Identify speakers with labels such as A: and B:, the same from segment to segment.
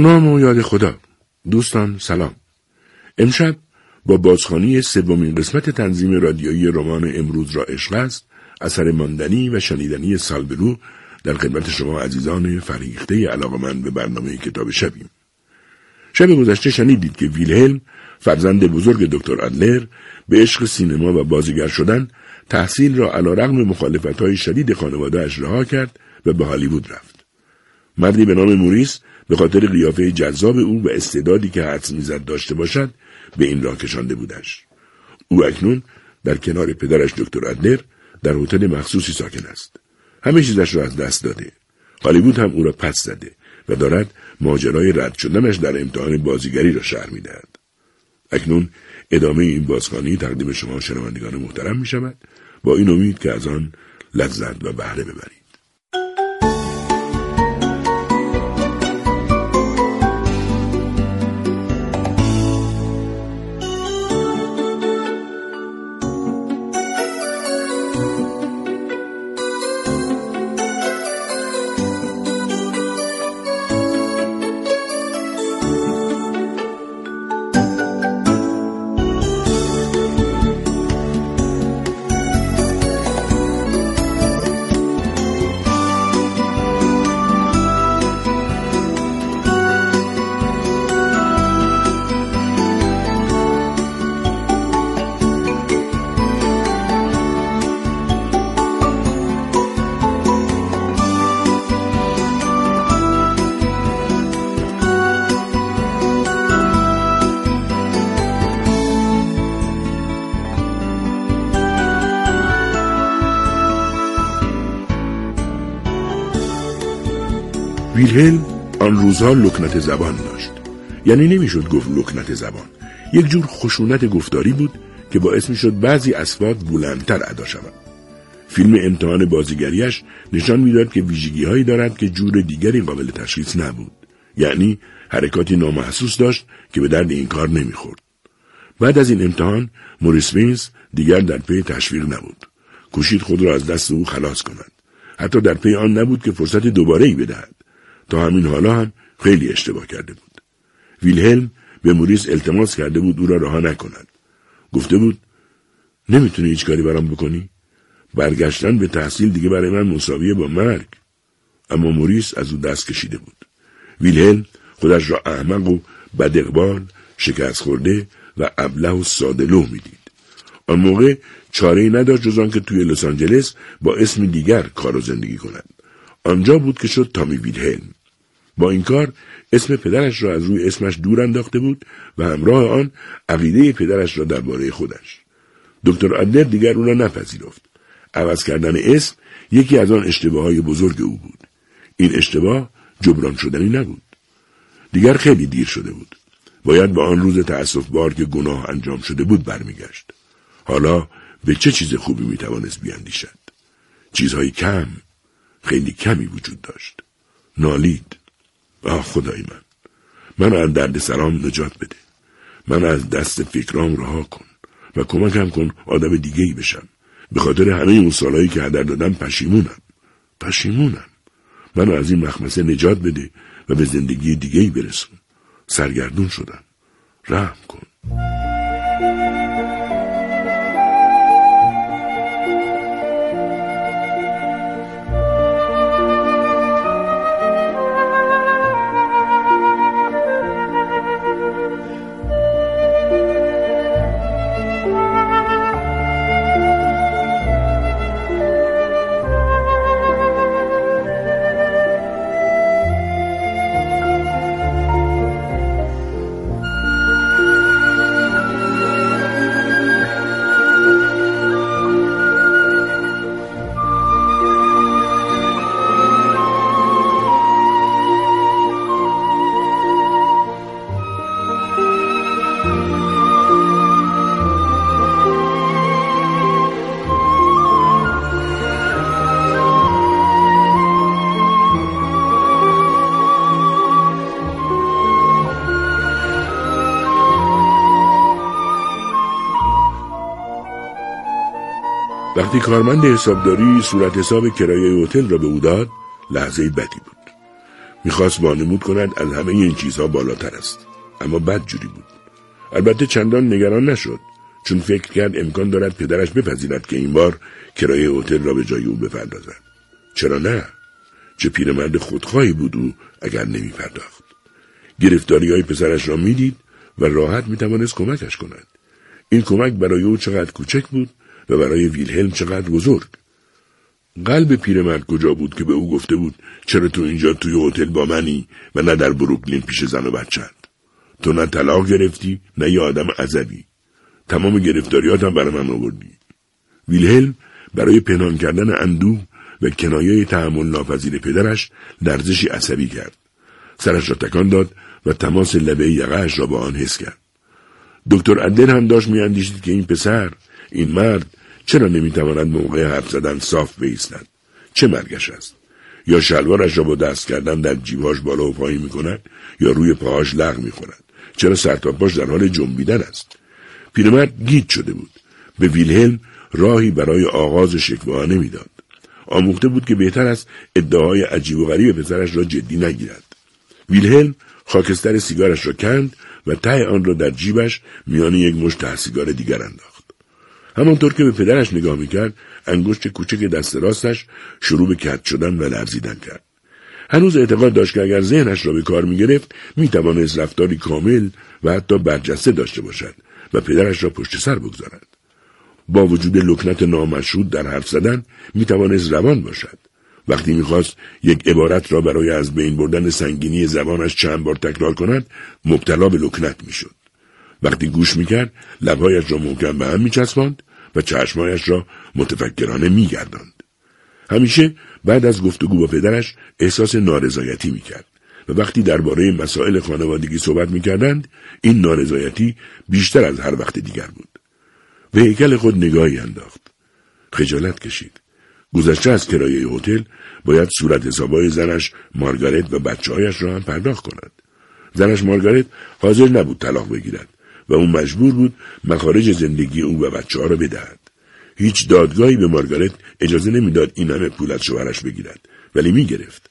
A: نام و یاد خدا. دوستان سلام. امشب با بازخانی سومین قسمت تنظیم رادیویی رمان امروز را عشق است اثر ماندنی و شنیدنی سالبرو در خدمت شما عزیزان فریخته من به برنامه کتاب شبیم. شب گذشته شنیدید که ویلهلم فرزند بزرگ دکتر ادلر به عشق سینما و بازیگر شدن تحصیل را علا رغم مخالفت های شدید خانوادهاش رها کرد و به هالیوود رفت. مردی به نام موریس به خاطر قیافه جذاب او و استعدادی که حدس می‌زد داشته باشد به این راه کشانده بودش. او اکنون در کنار پدرش دکتر ادلر در هتل مخصوصی ساکن است. همه چیزش را از دست داده. هالیوود هم او را پس زده و دارد ماجرای رد شدنش در امتحان بازیگری را شهر می‌دهد. اکنون ادامه این بازخانی تقدیم شما شنوندگان محترم می شود با این امید که از آن لذت و بهره ببرید. ویلهلم آن روزها لکنت زبان داشت. یعنی نمی‌شد گفت لکنت زبان. یک جور خشونت گفتاری بود که باعث می‌شد بعضی اصوات بلندتر ادا شود. فیلم امتحان بازیگریش نشان می‌داد که ویژگی هایی دارد که جور دیگری قابل تشخیص نبود. یعنی حرکاتی نامحسوس داشت که به درد این کار نمی‌خورد. بعد از این امتحان موریس وینز دیگر در پی تشویق نبود. کوشید خود را از دست او خلاص کند. حتی در پی آن نبود که فرصت دوباره ای بدهد. تا همین حالا هم خیلی اشتباه کرده بود. ویلهلم به موریس التماس کرده بود او را رها نکند. گفته بود نمی‌تونی هیچ کاری برام بکنی؟ برگشتن به تحصیل دیگه برای من مساویه با مرگ. اما موریس از او دست کشیده بود. ویلهلم خودش را احمق و بدقبال، شکست خورده و ابله و سادلو می‌دید. آن موقع چاره ای نداشت جز که توی لس آنجلس با اسم دیگر کار زندگی کند. آنجا بود که شد تامی ویلهلم. با این کار اسم پدرش را از روی اسمش دور انداخته بود و همراه آن عقیده پدرش را درباره خودش. دکتر ادلر دیگر او را نپذیرفت. عوض کردن اسم یکی از آن اشتباه های بزرگ او بود. این اشتباه جبران شدنی نبود. دیگر خیلی دیر شده بود. باید به آن روز تأسف بار که گناه انجام شده بود برمیگشت. حالا به چه چیز خوبی می‌توانست بیاندیشد؟ چیزهای کم خیلی کمی وجود داشت. نالید. آه خدای من. من از درد سرام نجات بده. من از دست فکرام رها کن و کمکم کن آدم دیگه ای بشم. به خاطر همه اون سالهایی که هدر دادم پشیمونم. پشیمونم. منو از این مخمسه نجات بده و به زندگی دیگه ای برسون. سرگردون شدم. رحم کن. وقتی کارمند حسابداری صورت حساب کرایه هتل را به او داد لحظه بدی بود. می‌خواست وانمود کند از همه این چیزها بالاتر است. اما بد جوری بود. البته چندان نگران نشد چون فکر کرد امکان دارد پدرش بپذیرد که این بار کرایه هتل را به جای او بپردازد. چرا نه؟ چه پیرمرد خودخواهی بود او اگر نمی پرداخت. گرفتاری های پسرش را می‌دید و راحت می توانست کمکش کند. این کمک برای او چقدر کوچک بود و برای ویلهلم چقدر بزرگ. قلب پیرمرد کجا بود که به او گفته بود چرا تو اینجا توی هتل با منی و نه در بروکلین پیش زن و بچند تو نه طلاق گرفتی نه یه آدم عذبی. تمام گرفتاریات هم برای من آوردی. ویلهلم برای پنهان کردن اندوه و کنایه تحمل ناپذیر پدرش لرزشی عصبی کرد. سرش را تکان داد و تماس لبه یقهاش را با آن حس کرد. دکتر ادلر هم داشت میاندیشید که این پسر این مرد چرا نمی‌تواند موقع حرف زدن صاف بیستد؟ چه مرگش است؟ یا شلوارش را با دست کردن در جیبهاش بالا و پایین می‌کند یا روی پاهاش لغ می‌خورد؟ چرا سرتاپاش در حال جنبیدن است؟ پیرمرد گیت شده بود. به ویلهلم راهی برای آغاز شکوه نمی‌داد آموخته بود که بهتر است ادعاهای عجیب و غریب پسرش را جدی نگیرد. ویلهلم خاکستر سیگارش را کند و ته آن را در جیبش میان یک مش ته سیگار دیگر انداخت. همانطور که به پدرش نگاه می‌کرد انگشت کوچک دست راستش شروع به کت شدن و لرزیدن کرد. هنوز اعتقاد داشت که اگر ذهنش را به کار می‌گرفت می‌توانست رفتاری کامل و حتی برجسته داشته باشد و پدرش را پشت سر بگذارد. با وجود لکنت نامشهود در حرف زدن می‌توانست روان باشد. وقتی می‌خواست یک عبارت را برای از بین بردن سنگینی زبانش چند بار تکرار کند مبتلا به لکنت می‌شد. وقتی گوش می‌کرد لبهایش را محکم به هم میچسباند و چشمهایش را متفکرانه میگرداند. همیشه بعد از گفتگو با پدرش احساس نارضایتی می‌کرد و وقتی درباره مسائل خانوادگی صحبت می‌کردند این نارضایتی بیشتر از هر وقت دیگر بود. به هیکل خود نگاهی انداخت. خجالت کشید. گذشته از کرایه هتل باید صورت حسابای زنش مارگارت و بچه هایش را هم پرداخت کند. زنش مارگارت حاضر نبود طلاق بگیرد. و او مجبور بود مخارج زندگی او و بچه ها را بدهد. هیچ دادگاهی به مارگارت اجازه نمی‌داد این همه پول از شوهرش بگیرد. ولی می‌گرفت.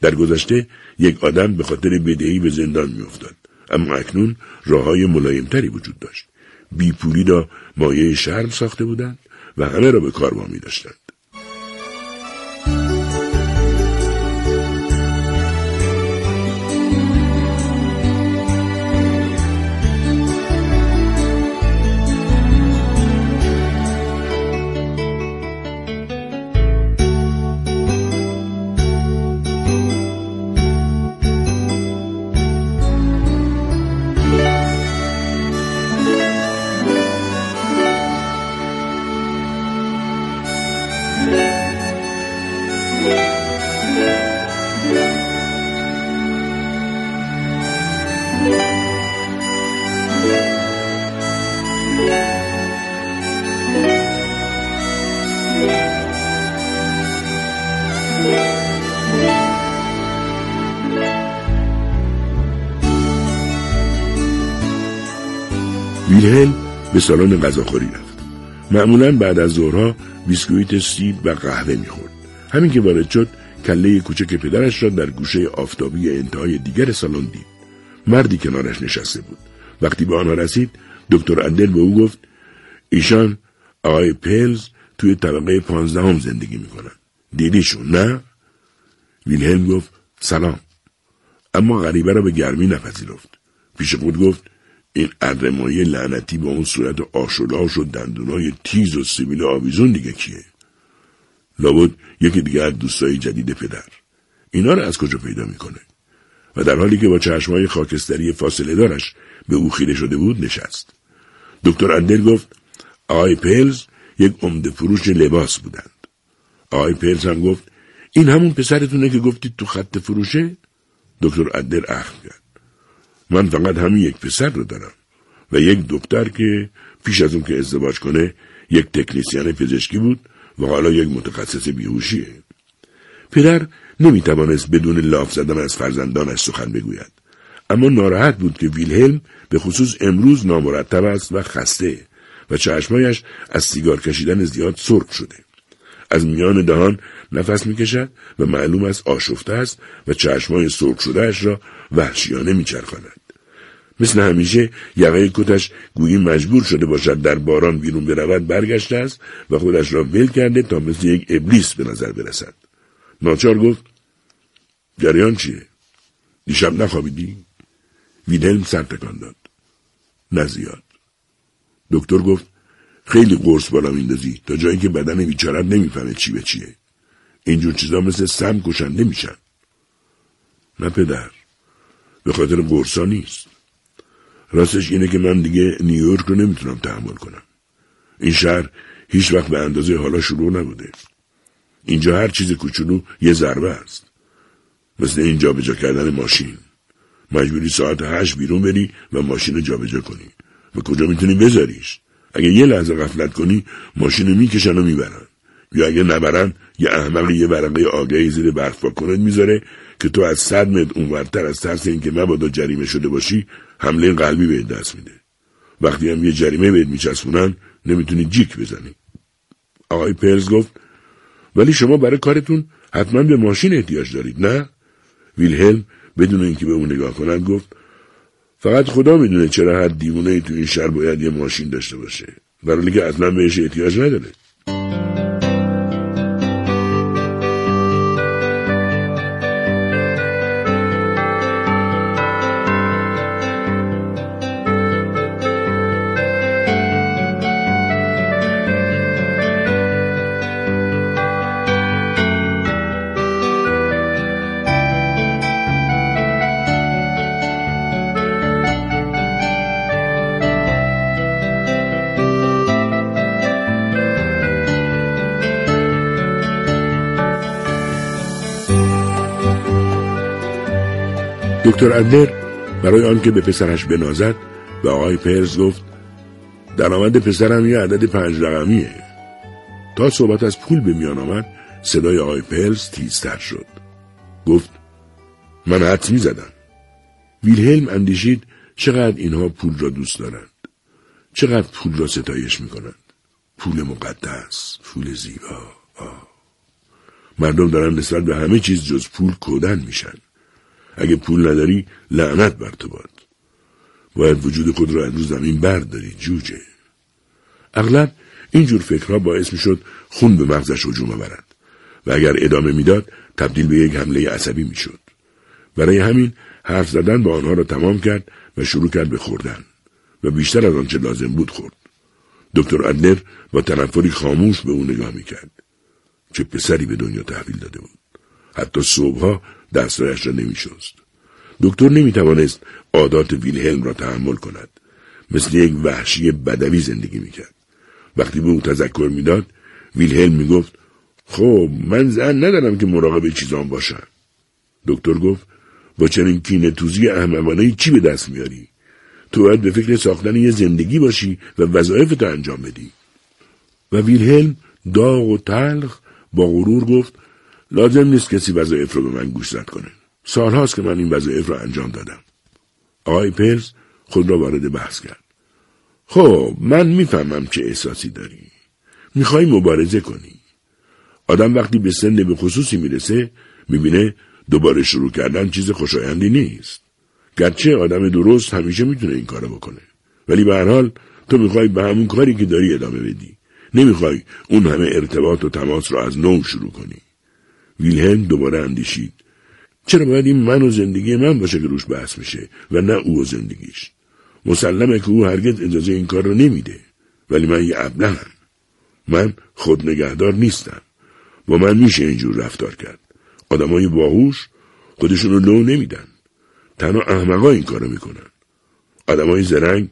A: در گذشته یک آدم به خاطر بدهی به زندان میافتاد. اما اکنون راههای ملایمتری وجود داشت. بیپولی را مایه شرم ساخته بودند و همه را به کار وامی داشتند. به سالن غذاخوری رفت. معمولا بعد از ظهرها بیسکویت سیب و قهوه می‌خورد. همین که وارد شد کله کوچک پدرش را در گوشه آفتابی انتهای دیگر سالن دید. مردی کنارش نشسته بود. وقتی به آنها رسید دکتر اندل به او گفت ایشان آقای پلز توی طبقه پانزدهم زندگی می‌کنن. دیدیشون نه؟ ویلهلم گفت سلام. اما غریبه را به گرمی نپذیرفت. پیش خود گفت این ادرمایی لعنتی با اون صورت آشولاش و دندونای تیز و سیبیل آویزون دیگه کیه؟ لابد یکی دیگه از دوستای جدید پدر. اینا رو از کجا پیدا می‌کنه؟ و در حالی که با چشمای خاکستری فاصله دارش به او خیره شده بود نشست. دکتر اندل گفت آقای پلز یک عمده فروش لباس بودند. آقای پلز هم گفت این همون پسرتونه که گفتید تو خط فروشه؟ دکتر ادر اخم کرد. من فقط همین یک پسر رو دارم. و یک دکتر که پیش از اون که ازدواج کنه یک تکنیسیان پزشکی بود و حالا یک متخصص بیهوشیه. پدر نمی‌توانست بدون لاف زدن از فرزندانش سخن بگوید. اما ناراحت بود که ویلهلم به خصوص امروز نامرتب است و خسته و چشمایش از سیگار کشیدن زیاد سرخ شده. از میان دهان نفس می‌کشد و معلوم است آشفته است و چشمای سرخ شدهاش را وحشیانه میچرخاند. مثل همیشه یقه کتش گویی مجبور شده باشد در باران بیرون برود برگشته است و خودش را ول کرده تا مثل یک ابلیس به نظر برسد. ناچار گفت جریان چیه؟ دیشب نخوابیدی؟ ویدلم سر تکان داد. نه زیاد. دکتر گفت خیلی قرص بالا میندازی تا جایی که بدن بیچارت نمی‌فهمه چی به چیه. اینجور چیزا مثل سم کشنده میشن. نه پدر. به خاطر قرصا نیست. راستش اینه که من دیگه نیویورک رو نمی‌تونم تحمل کنم. این شهر هیچ وقت به اندازه حالا شروع نبوده. اینجا هر چیز کوچولو یه ضربه است. مثل این جابجا کردن ماشین. مجبوری ساعت هشت بیرون بری و ماشین جابجا کنی. و کجا می‌تونی بذاریش؟ اگه یه لحظه غفلت کنی ماشین می‌کشن و می‌برن. یا اگه نبرن یه احمق یه ورقه آگهی زیر برف کنت می‌ذاره که تو از صد متر اونورتر از ترس اینکه مبادا جریمه شده باشی حمله قلبی به دست میده. وقتی هم یه جریمه بهت میچسبونن نمی‌تونی جیک بزنی. آقای پرز گفت ولی شما برای کارتون حتما به ماشین احتیاج دارید نه؟ ویلهلم بدون اینکه به اون نگاه کنند گفت فقط خدا می‌دونه چرا هر دیوونه ای تو این شهر باید یه ماشین داشته باشه. در که اصلا بهش احتیاج نداره. دکتر ادلر برای آنکه به پسرش بنازد به آقای پرز گفت درآمد پسرم یه عدد پنج رقمیه. تا صحبت از پول به میان آمد صدای آقای پرز تیزتر شد. گفت من حد می زدم ویلهلم اندیشید چقدر اینها پول را دوست دارند. چقدر پول را ستایش می کنند پول مقدس پول زیبا آه. مردم دارن نسبت به همه چیز جز پول کودن میشن. اگه پول نداری لعنت بر تو باد. باید وجود خود را از زمین برداری جوجه. اغلب اینجور فکرها باعث می‌شد خون به مغزش هجوم آورد و اگر ادامه می‌داد تبدیل به یک حمله عصبی می‌شد. برای همین حرف زدن با آنها را تمام کرد و شروع کرد به خوردن و بیشتر از آنچه لازم بود خورد. دکتر ادلر با تنفری خاموش به او نگاه می‌کرد. چه پسری به دنیا تحویل داده بود. حتی صبحها دستایش را نمیشست. دکتر نمی‌توانست عادات ویلهلم را تحمل کند. مثل یک وحشی بدوی زندگی می‌کرد. وقتی به او تذکر می‌داد ویلهلم می‌گفت خب من زن ندارم که مراقب چیزان باشم. دکتر گفت با چنین کینه توزی احمقانه چی به دست میاری؟ تو باید به فکر ساختن یه زندگی باشی و وظایفتو انجام بدی. و ویلهلم داغ و تلخ با غرور گفت لازم نیست کسی وظایف رو به من گوش کنه سالهاست که من این وظایف رو انجام دادم. آقای پرز خود را وارد بحث کرد. خب من می‌فهمم چه احساسی داری. می‌خوای مبارزه کنی. آدم وقتی به سن به خصوصی می‌رسه می‌بینه دوباره شروع کردن چیز خوشایندی نیست. گرچه آدم درست همیشه می‌تونه این کارو بکنه. ولی به هر حال تو می‌خوای به همون کاری که داری ادامه بدی. نمی‌خوای اون همه ارتباط و تماس رو از نو شروع کنی. ویلهلم دوباره اندیشید. چرا باید این من و زندگی من باشه که روش بحث میشه و نه او و زندگیش؟ مسلمه که او هرگز اجازه این کار رو نمیده. ولی من یه ابلهم من خود نگهدار نیستم. با من میشه اینجور رفتار کرد. آدمای باهوش خودشون رو لو نمیدن. تنها احمقا این کارو می‌کنن. آدمای زرنگ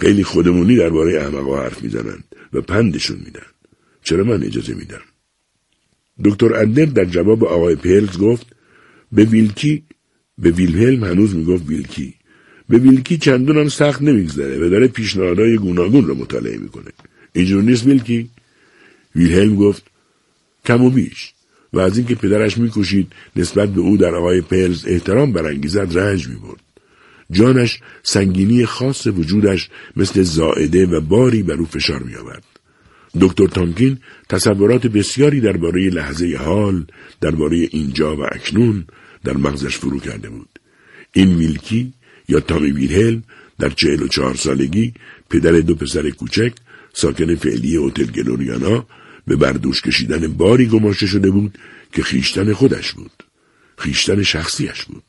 A: خیلی خودمونی درباره احمقا حرف می‌زنند و پندشون میدن. چرا من اجازه میدم؟ دکتر اندر در جواب آقای پلز گفت به ویلکی به ویلهلم هنوز می‌گفت ویلکی. به ویلکی چندان هم سخت نمیگذره و داره پیشنهادهای گوناگون را مطالعه می‌کنه. اینجور نیست ویلکی؟ ویلهلم گفت کم و بیش. و از اینکه پدرش می‌کشید نسبت به او در آقای پلز احترام برانگیزد رنج می‌برد. جانش سنگینی خاص وجودش مثل زائده و باری بر او فشار میآورد. دکتر تامکین تصورات بسیاری درباره لحظه حال درباره اینجا و اکنون در مغزش فرو کرده بود. این ویلکی یا تامی ویلهلم در چهل و چهار سالگی پدر دو پسر کوچک ساکن فعلی هتل گلوریانا به بردوش کشیدن باری گماشته شده بود که خیشتن خودش بود خیشتن شخصیش بود.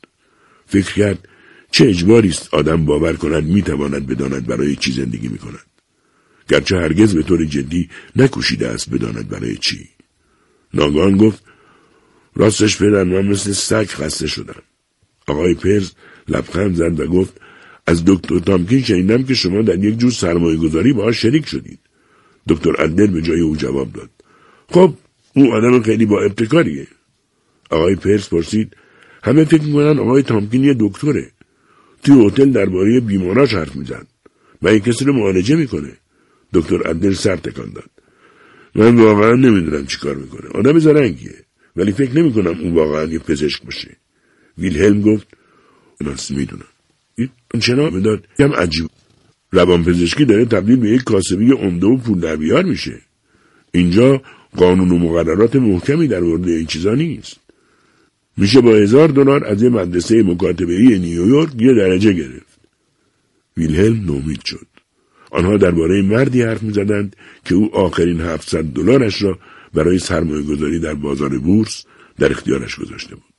A: فکر کرد چه اجباری است آدم باور کند می‌تواند بداند برای چی زندگی می‌کند. گرچه هرگز به طور جدی نکوشیده است بداند برای چی. ناگان گفت راستش پدر من مثل سگ خسته شدم. آقای پرز لبخند زد و گفت از دکتر تامکین شنیدم که شما در یک جور سرمایه گذاری باهاش شریک شدید. دکتر اندر به جای او جواب داد. خب او آدم خیلی با ابتکاریه. آقای پرس پرسید همه فکر می‌کنن آقای تامکین یه دکتره. توی هتل درباره بیماراش حرف می‌زد و این کسی رو معالجه می‌کنه. دکتر اندر سر تکان داد. من واقعا نمی‌دونم چی کار می‌کنه. آدم زرنگیه ولی فکر نمی‌کنم اون واقعا یه پزشک باشه. ویلهلم گفت من می‌دونم. این چنا می‌داد. کم عجیب. روان پزشکی داره تبدیل به یک کاسبی عمده و پول میشه. اینجا قانون و مقررات محکمی در مورد این چیزا نیست. میشه با هزار دلار از یه مدرسه مکاتبه نیویورک یه درجه گرفت. ویلهلم نومید شد. آنها درباره مردی حرف می‌زدند که او آخرین 700 دلارش را برای سرمایه گذاری در بازار بورس در اختیارش گذاشته بود.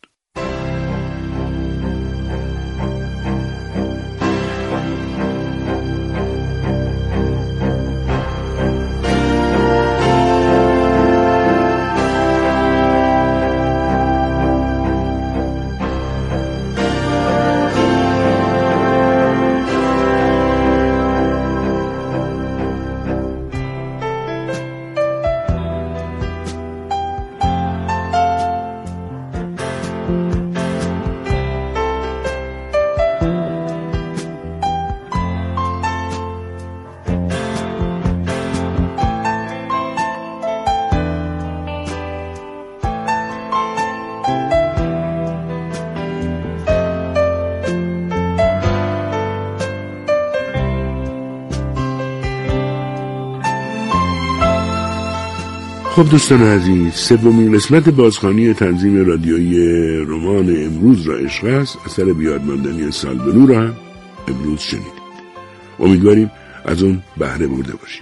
A: خب دوستان عزیز سومین قسمت بازخانی تنظیم رادیویی رمان امروز را عشق است. اثر بیادماندنی سالبنو را هم امروز شنیدید. امیدواریم از اون بهره برده باشیم